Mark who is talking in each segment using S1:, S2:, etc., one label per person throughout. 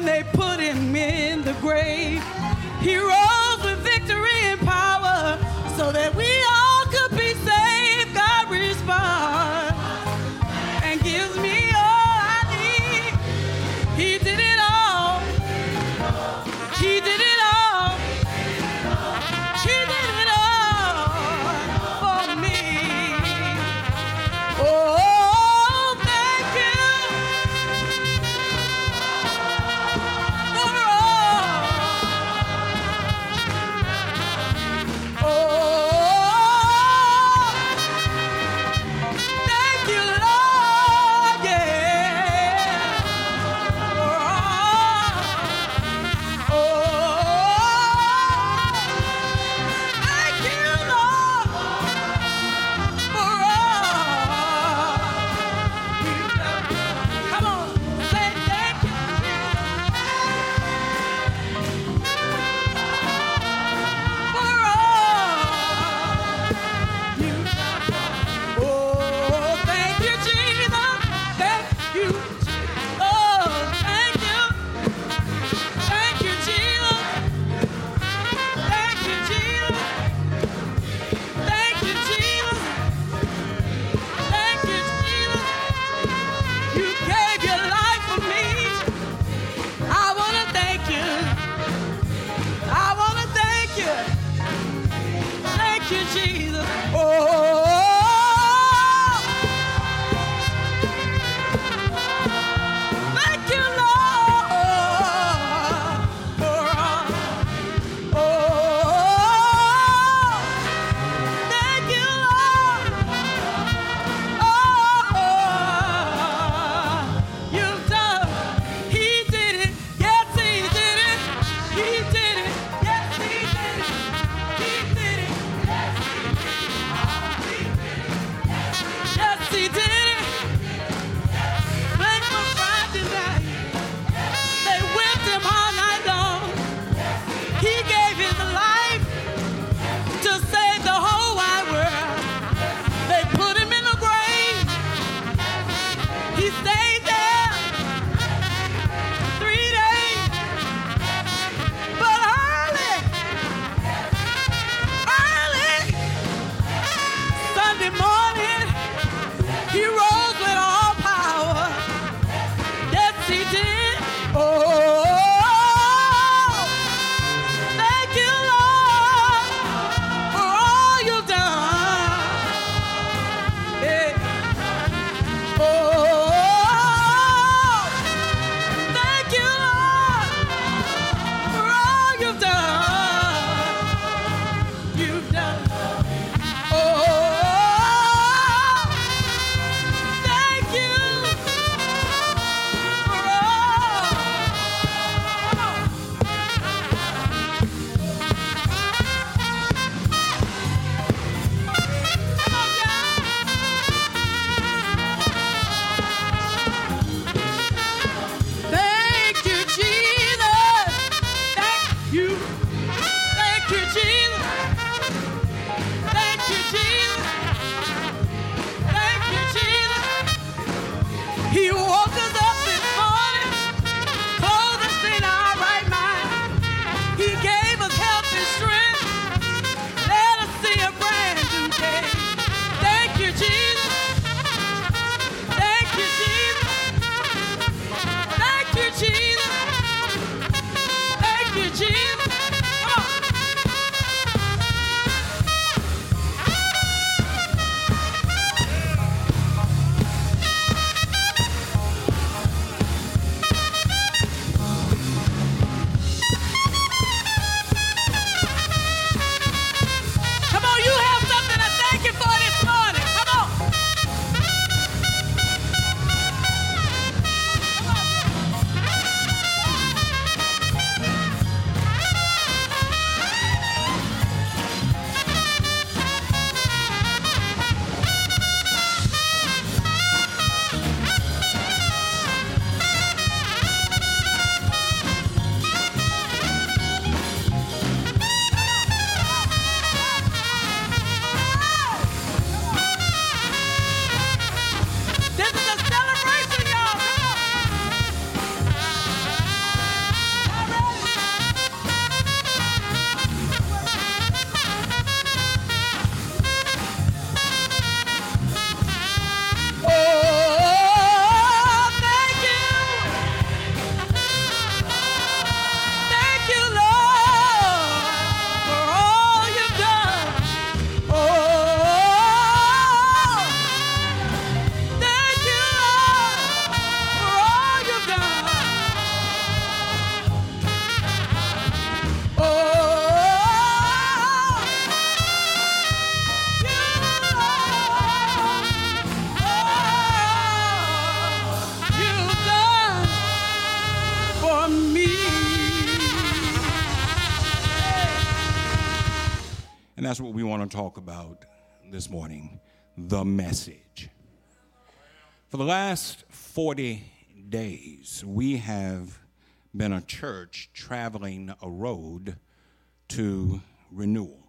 S1: when they put him in the grave. He rose
S2: 去 want to talk about this morning the message. For the last 40 days, we have been a church traveling a road to renewal.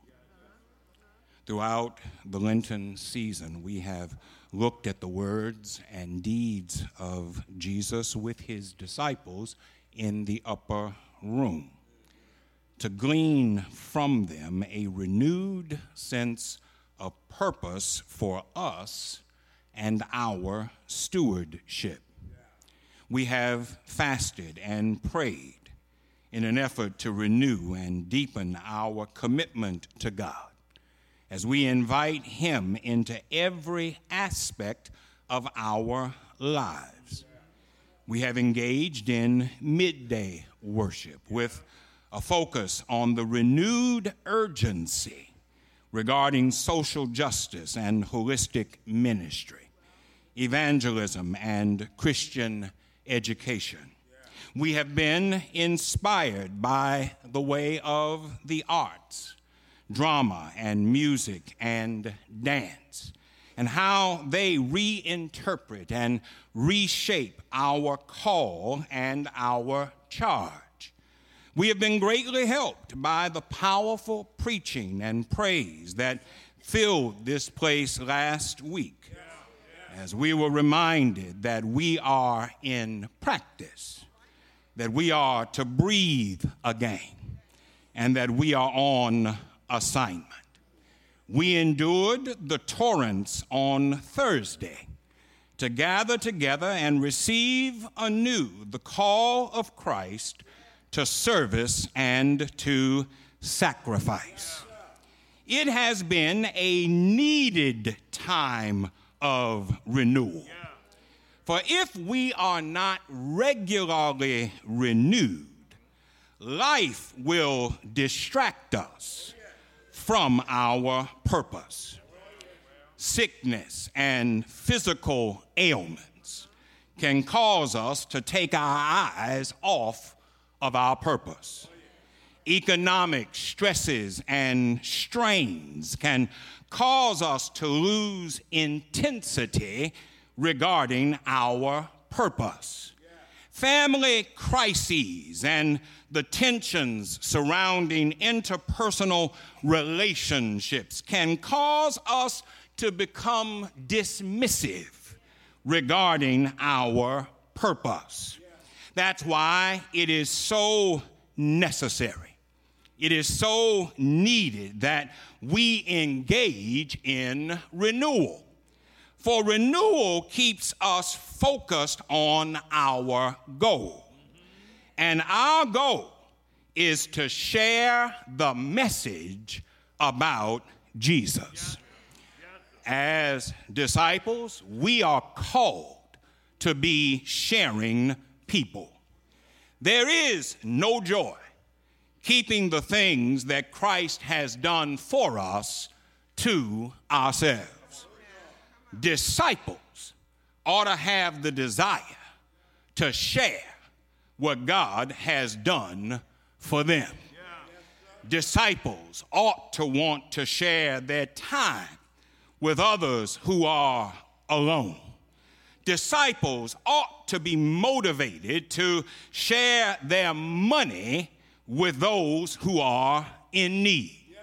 S2: Throughout the Lenten season, we have looked at the words and deeds of Jesus with his disciples in the upper room to glean from them a renewed sense of purpose for us and our stewardship. We have fasted and prayed in an effort to renew and deepen our commitment to God as we invite Him into every aspect of our lives. We have engaged in midday worship with a focus on the renewed urgency regarding social justice and holistic ministry, evangelism and Christian education. We have been inspired by the way of the arts drama and music and dance, and how they reinterpret and reshape our call and our charge. We have been greatly helped by the powerful preaching and praise that filled this place last week as we were reminded that we are in practice, that we are to breathe again, and that we are on assignment. We endured the torrents on Thursday to gather together and receive anew the call of Christ to service and to sacrifice. It has been a needed time of renewal. For if we are not regularly renewed, life will distract us from our purpose. Sickness and physical ailments can cause us to take our eyes off of our purpose. Economic stresses and strains can cause us to lose intensity regarding our purpose. Family crises and the tensions surrounding interpersonal relationships can cause us to become dismissive regarding our purpose. That's why it is so necessary, it is so needed that we engage in renewal. For renewal keeps us focused on our goal. And our goal is to share the message about Jesus. As disciples, we are called to be sharing people. There is no joy keeping the things that Christ has done for us to ourselves. Disciples ought to have the desire to share what God has done for them. Disciples ought to want to share their time with others who are alone. Disciples ought to be motivated to share their money with those who are in need.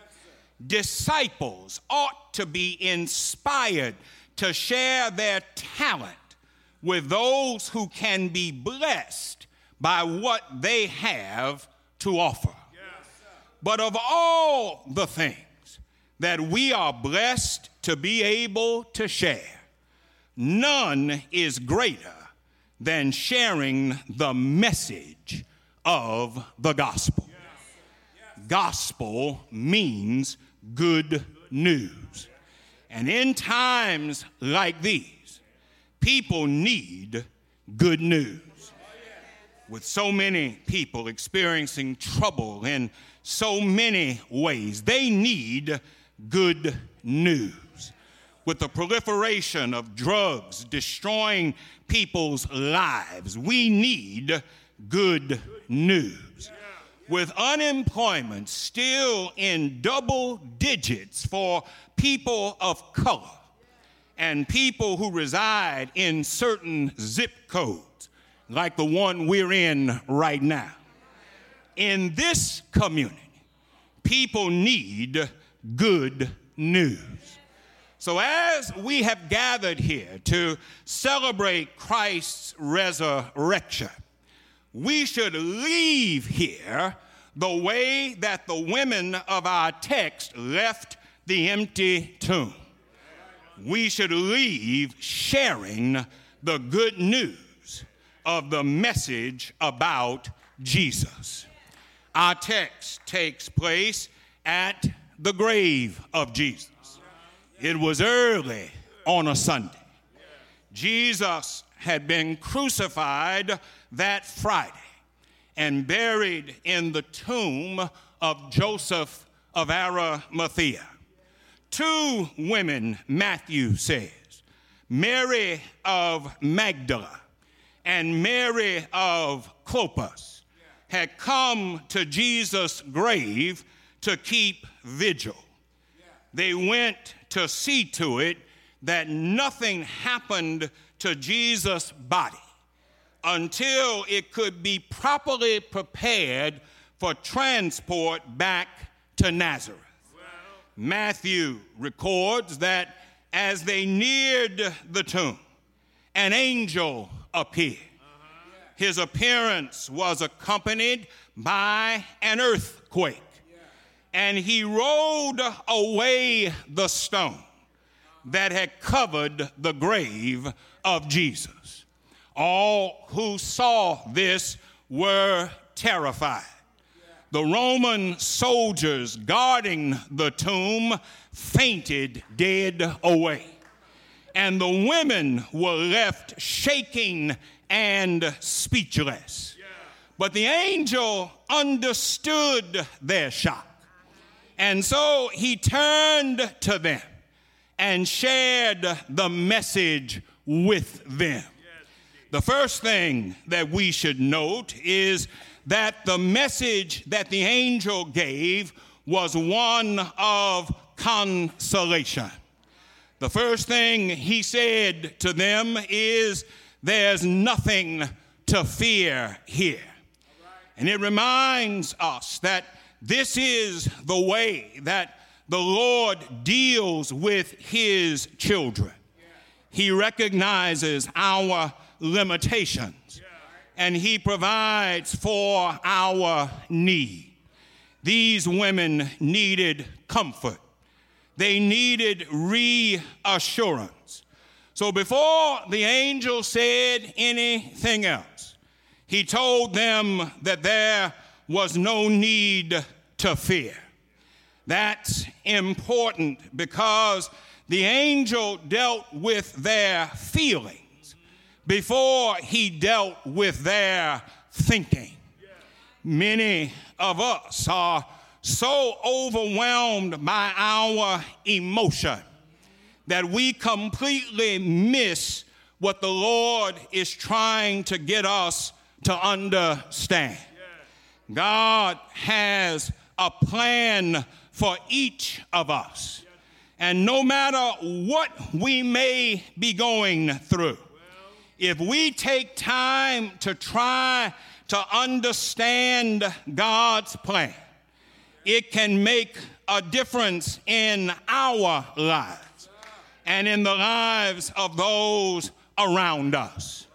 S2: Disciples ought to be inspired to share their talent with those who can be blessed by what they have to offer. But of all the things that we are blessed to be able to share, none is greater than sharing the message of the gospel. Gospel means good news. And in times like these, people need good news with so many people experiencing trouble in so many ways. They need good news. With the proliferation of drugs destroying people's lives, we need good news. with unemployment still in double digits for people of color and people who reside in certain zip codes, like the one we're in right now. In this community, people need good news. So, as we have gathered here to celebrate Christ's resurrection, we should leave here the way that the women of our text left the empty tomb. We should leave sharing the good news of the message about Jesus. Our text takes place at the grave of Jesus. It was early on a Sunday. Jesus had been crucified that Friday and buried in the tomb of Joseph of Arimathea. Two women, Matthew says, Mary of Magdala and Mary of Clopas, had come to Jesus' grave to keep vigil. They went to see to it that nothing happened to Jesus' body until it could be properly prepared for transport back to Nazareth. Matthew records that as they neared the tomb, an angel appeared. His appearance was accompanied by an earthquake, and he rolled away the stone that had covered the grave of Jesus. All who saw this were terrified. The Roman soldiers guarding the tomb fainted dead away. And the women were left shaking and speechless. But the angel understood their shock. And so he turned to them and shared the message with them. The first thing that we should note is that the message that the angel gave was one of consolation. The first thing he said to them is, There's nothing to fear here. And it reminds us that this is the way that the Lord deals with his children. He recognizes our limitations and he provides for our need. These women needed comfort, they needed reassurance. So before the angel said anything else, he told them that there was no need to fear. That's important because the angel dealt with their feelings before he dealt with their thinking. Many of us are so overwhelmed by our emotion that we completely miss what the Lord is trying to get us to understand. God has a plan for each of us. And no matter what we may be going through, if we take time to try to understand God's plan, it can make a difference in our lives and in the lives of those around us.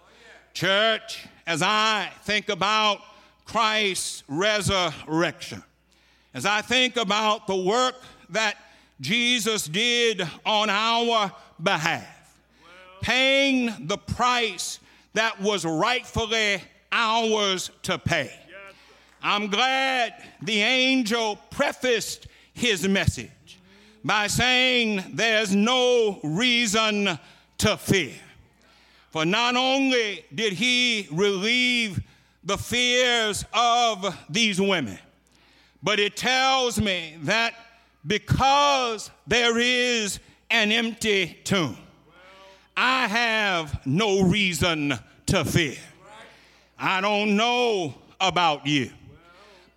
S2: Church, as I think about Christ's resurrection, as I think about the work that Jesus did on our behalf, paying the price that was rightfully ours to pay. I'm glad the angel prefaced his message by saying there's no reason to fear. For not only did he relieve the fears of these women, but it tells me that because there is an empty tomb, I have no reason to fear. I don't know about you,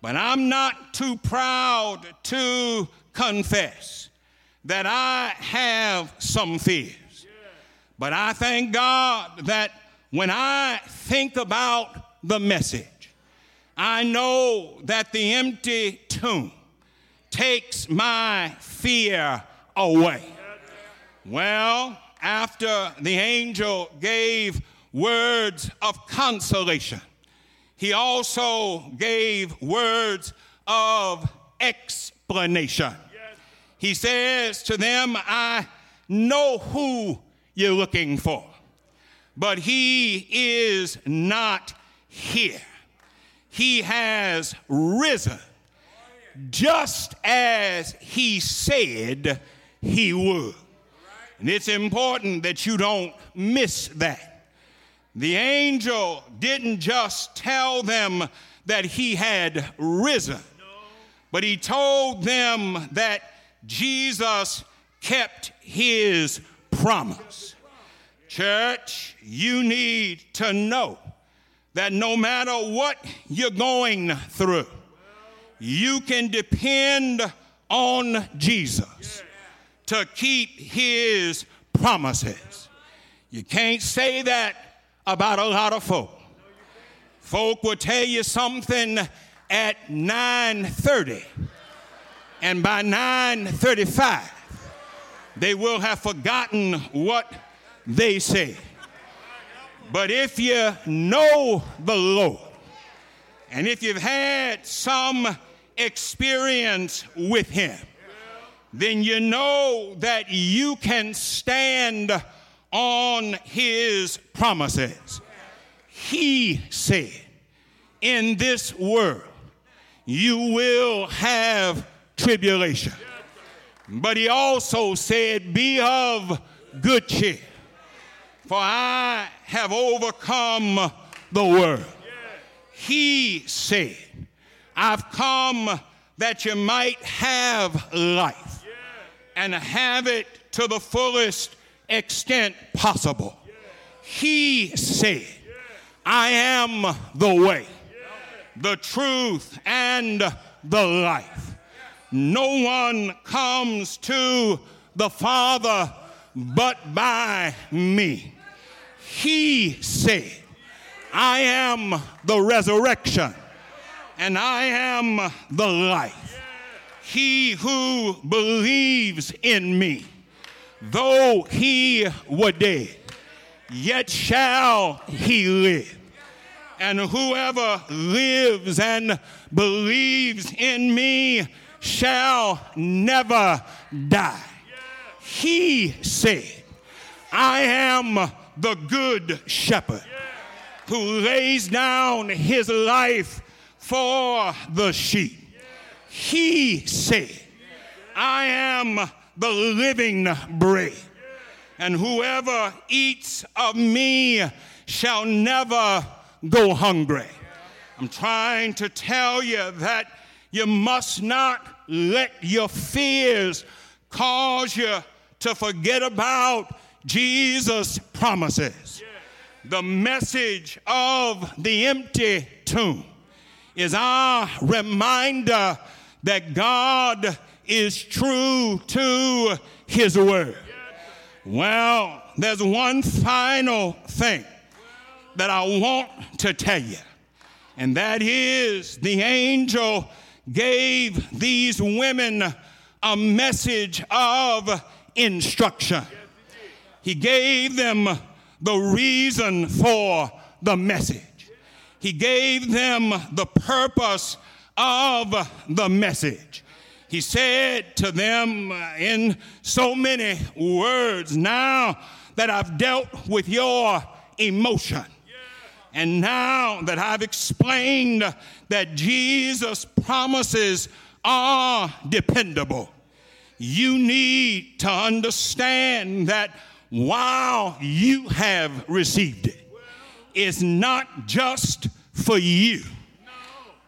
S2: But I'm not too proud to confess that I have some fears. But I thank God that when I think about the message, I know that the empty tomb takes my fear away. Well, after the angel gave words of consolation, he also gave words of explanation. He says to them, I know who you're looking for, but he is not here. He has risen just as he said he would. And it's important that you don't miss that. The angel didn't just tell them that he had risen, but he told them that Jesus kept his promise. Church, you need to know that no matter what you're going through, you can depend on Jesus to keep his promises. You can't say that about a lot of folk. Folk will tell you something at 9:30 and by 9:35 they will have forgotten what they said. But if you know the Lord and if you've had some experience with him, then you know that you can stand on his promises. He said, In this world, you will have tribulation. But he also said, Be of good cheer, for I have overcome the world. He said, I've come that you might have life and have it to the fullest extent possible. He said, I am the way, the truth, and the life. No one comes to the Father but by me. He said, I am the resurrection and I am the life. He who believes in me, though he were dead, yet shall he live. And whoever lives and believes in me shall never die. He said, I am the good shepherd who lays down his life for the sheep. He said, I am the living bread, and whoever eats of me shall never go hungry. I'm trying to tell you that you must not let your fears cause you to forget about Jesus' promises. The message of the empty tomb is our reminder that God is true to his word. Well, there's one final thing that I want to tell you, and that is the angel gave these women a message of instruction. He gave them the reason for the message. He gave them the purpose of the message. He said to them in so many words, Now that I've dealt with your emotion, and now that I've explained that Jesus' promises are dependable, you need to understand that while you have received it, it's not just for you,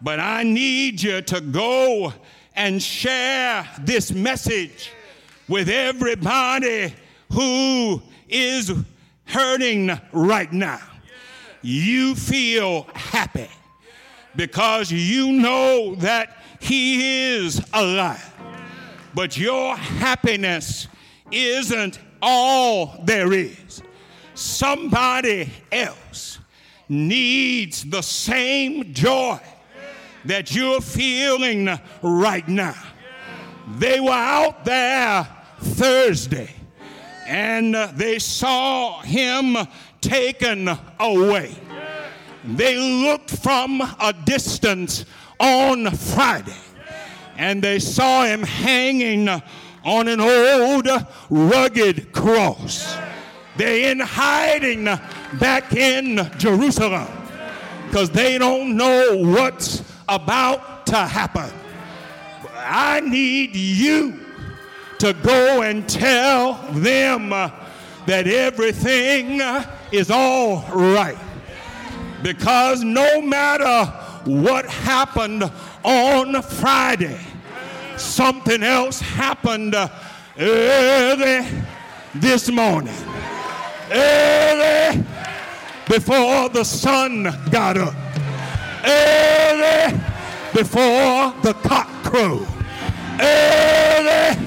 S2: but I need you to go and share this message with everybody who is hurting right now. You feel happy because you know that He is alive. But your happiness isn't all there is. Somebody else needs the same joy that you're feeling right now. They were out there Thursday and they saw him taken away. They looked from a distance on Friday and they saw him hanging on an old rugged cross. They're in hiding back in Jerusalem because they don't know what's about to happen. I need you to go and tell them that everything is all right. Because no matter what happened on Friday, something else happened uh, early this morning. Early before the sun got up. Early before the cock crowed. Early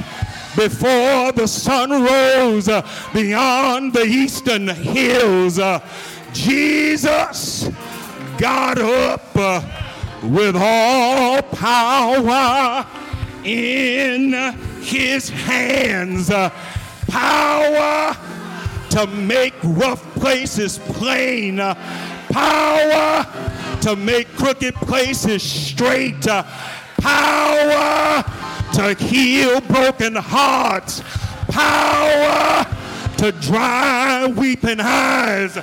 S2: before the sun rose uh, beyond the eastern hills. Uh, Jesus got up with all power in his hands. Power to make rough places plain. Power to make crooked places straight. Power to heal broken hearts. Power to dry weeping eyes.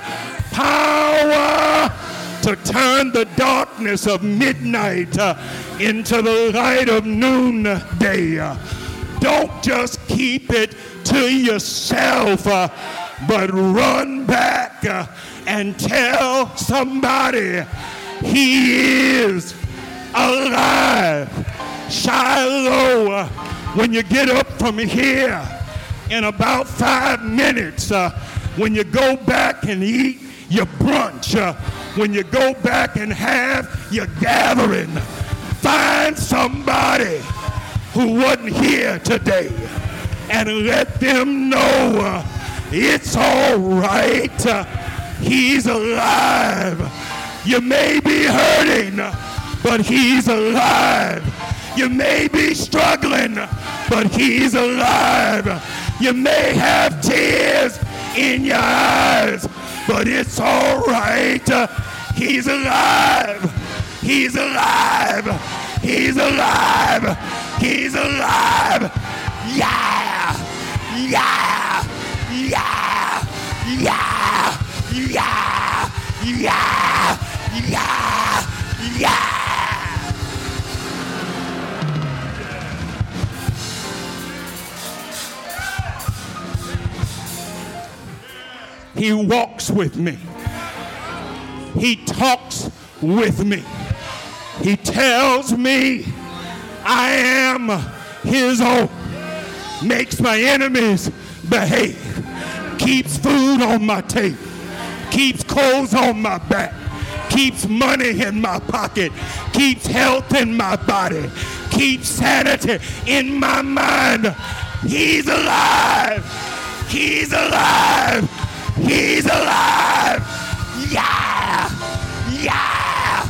S2: Power to turn the darkness of midnight uh, into the light of noonday. Don't just keep it to yourself, uh, but run back uh, and tell somebody he is alive. Shiloh, uh, when you get up from here in about five minutes, uh, when you go back and eat your brunch, when you go back and have your gathering, find somebody who wasn't here today and let them know it's all right. He's alive. You may be hurting, but he's alive. You may be struggling, but he's alive. You may have tears in your eyes, but it's all right. He's alive. He's alive. He's alive. He's alive. Yeah. Yeah. Yeah. Yeah. Yeah. Yeah. Yeah. Yeah. He walks with me. He talks with me. He tells me I am his own. Makes my enemies behave. Keeps food on my table. Keeps clothes on my back. Keeps money in my pocket. Keeps health in my body. Keeps sanity in my mind. He's alive. He's alive. He's alive. Yeah. Yeah.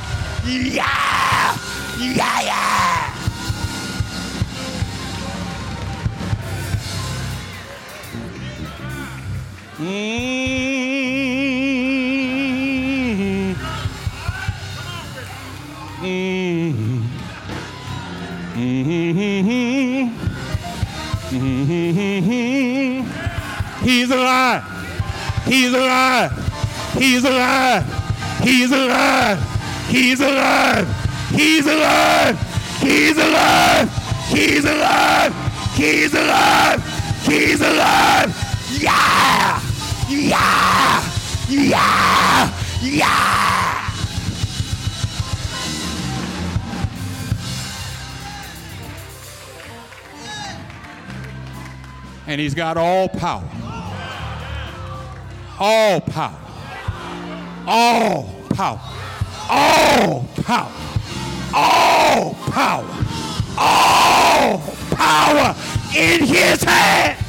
S2: Yeah. Yeah. Yeah. Mm. Mm. Mm. Mm. He's alive. He's alive. He's alive. He's alive. He's alive. He's alive. He's alive. He's alive. He's alive. He's alive. Yeah. Yeah. Yeah. Yeah. And he's got all power. All power. All power.
S1: all power, all power, all power in his hand.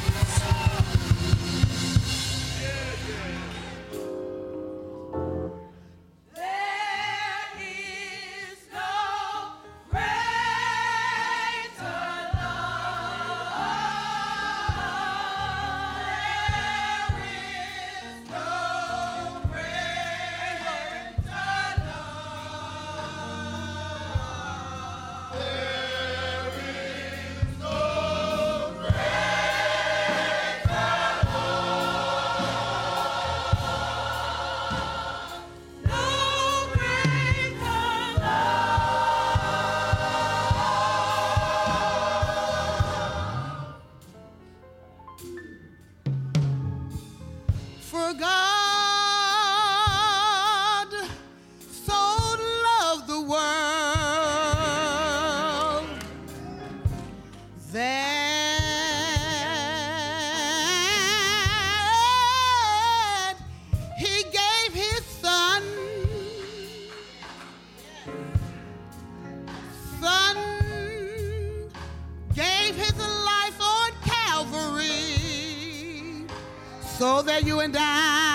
S3: So that you and I